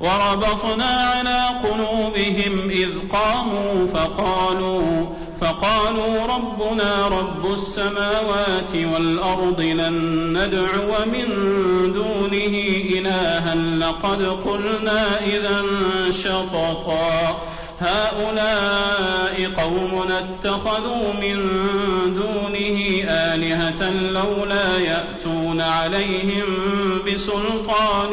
وربطنا على قلوبهم إذ قاموا فقالوا فقالوا ربنا رب السماوات والأرض لن ندعو من دونه إلها لقد قلنا إذا شططا. هؤلاء قوم اتخذوا من دونه آلهة لولا يأتون عليهم بسلطان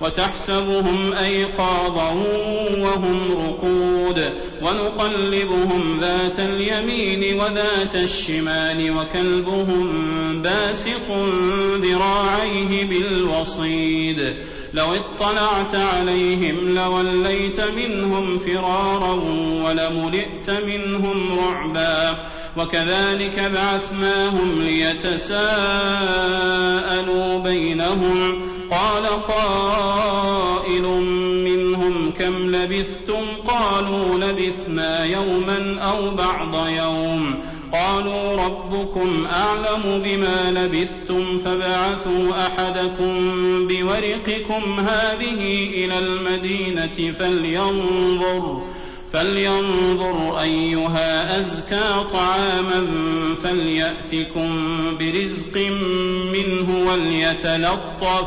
وتحسبهم أيقاظا وهم رقود ونقلبهم ذات اليمين وذات الشمال وكلبهم باسق ذراعيه بالوصيد لو اطلعت عليهم لوليت منهم فرارا ولملئت منهم رعبا وكذلك بعثناهم ليتساءلوا بينهم قال قائل منهم كم لبثتم؟ قالوا لبثنا يوما أو بعض يوم. قالوا ربكم أعلم بما لبثتم فبعثوا أحدكم بورقكم هذه إلى المدينة فلينظر فلينظر أيها أزكى طعاما فليأتكم برزق منه وليتلطف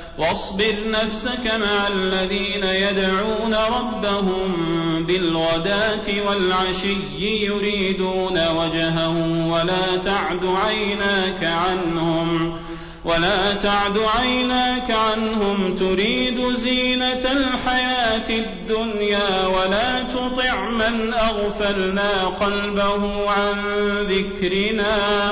واصبر نفسك مع الذين يدعون ربهم بالغداة والعشي يريدون وجهه ولا تعد عيناك عنهم ولا تعد عيناك عنهم تريد زينة الحياة الدنيا ولا تطع من أغفلنا قلبه عن ذكرنا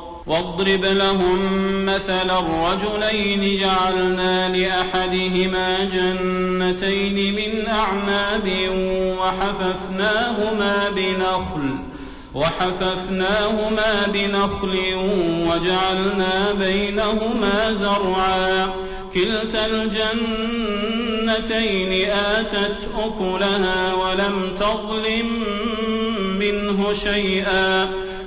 واضرب لهم مثل الرجلين جعلنا لأحدهما جنتين من أعناب وحففناهما بنخل وحففناهما بنخل وجعلنا بينهما زرعا. كلتا الجنتين آتت أكلها ولم تظلم منه شيئا.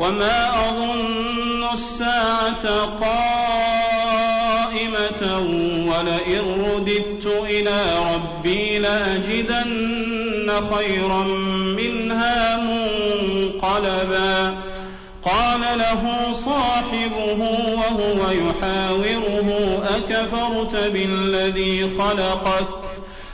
وما أظن الساعة قائمة ولئن رددت إلى ربي لأجدن خيرا منها منقلبا قال له صاحبه وهو يحاوره أكفرت بالذي خلقك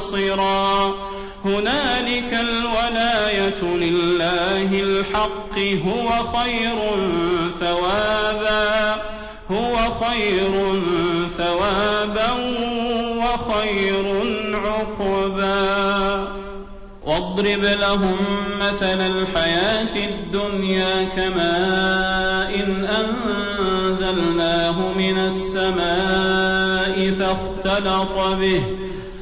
منتصرا هنالك الولاية لله الحق هو خير ثوابا هو خير ثوابا وخير عقبا. واضرب لهم مثل الحياة الدنيا كماء إن أنزلناه من السماء فاختلط به.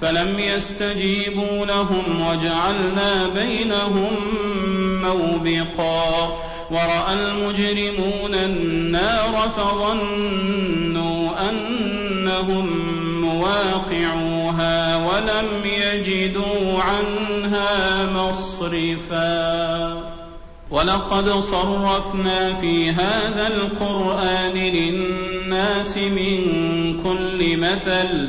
فلم يستجيبوا لهم وجعلنا بينهم موبقا. ورأى المجرمون النار فظنوا أنهم مواقعوها ولم يجدوا عنها مصرفا. ولقد صرفنا في هذا القرآن للناس من كل مثل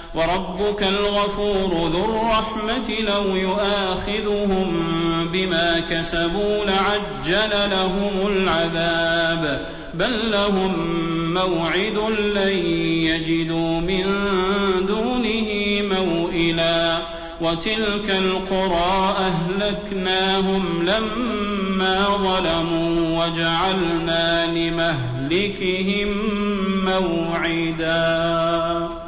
وربك الغفور ذو الرحمة لو يؤاخذهم بما كسبوا لعجل لهم العذاب. بل لهم موعد لن يجدوا من دونه موئلا. وتلك القرى أهلكناهم لما ظلموا وجعلنا لمهلكهم موعدا.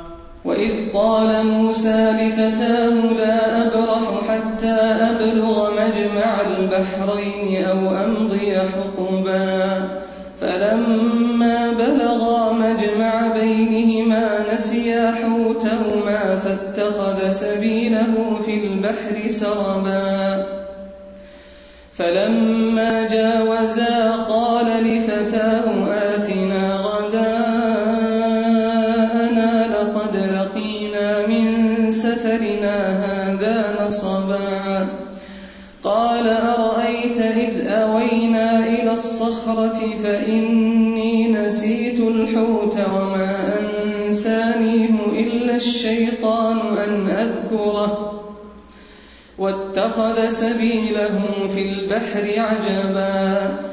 وإذ قال موسى لفتاه لا أبرح حتى أبلغ مجمع البحرين أو أمضي حقبا فلما بلغا مجمع بينهما نسيا حوتهما فاتخذ سبيله في البحر سربا فلما جاوزا قال لفتاه آتنا سفرنا هذا نصبا. قال أرأيت إذ أوينا إلى الصخرة فإني نسيت الحوت وما أنسانيه إلا الشيطان أن أذكره. واتخذ سبيله في البحر عجبا.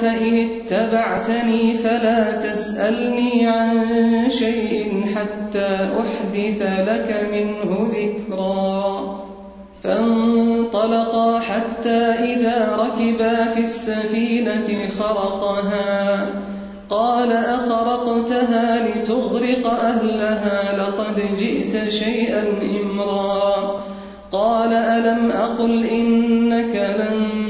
فإن اتبعتني فلا تسألني عن شيء حتى أحدث لك منه ذكرا. فانطلقا حتى إذا ركبا في السفينة خرقها. قال أخرقتها لتغرق أهلها لقد جئت شيئا إمرا. قال ألم أقل إنك لن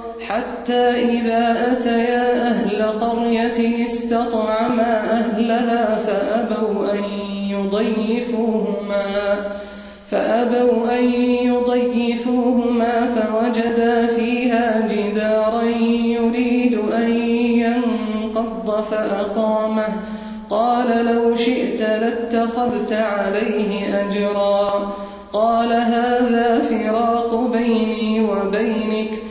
حتى إذا أتيا أهل قرية استطعما أهلها فأبوا أن يضيفوهما فأبوا أن يضيفوهما فوجدا فيها جدارا يريد أن ينقض فأقامه. قال لو شئت لاتخذت عليه أجرا. قال هذا فراق بيني وبينك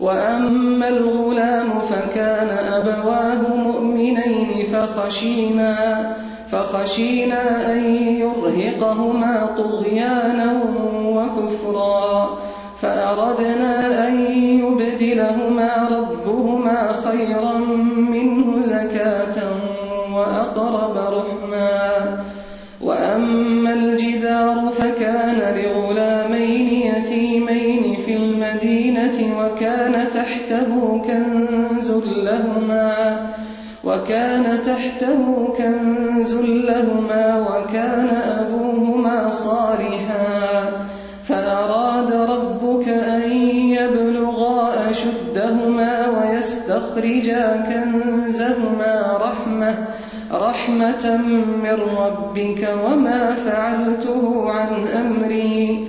وأما الغلام فكان أبواه مؤمنين فخشينا فخشينا أن يرهقهما طغيانا وكفرا فأردنا أن يبدلهما ربهما خيرا منه زكاة وأقرب رحما وكان تحته كنز لهما وكان تحته كنز لهما وكان أبوهما صالحا. فأراد ربك أن يبلغا أشدهما ويستخرجا كنزهما رحمة رحمة من ربك وما فعلته عن أمري.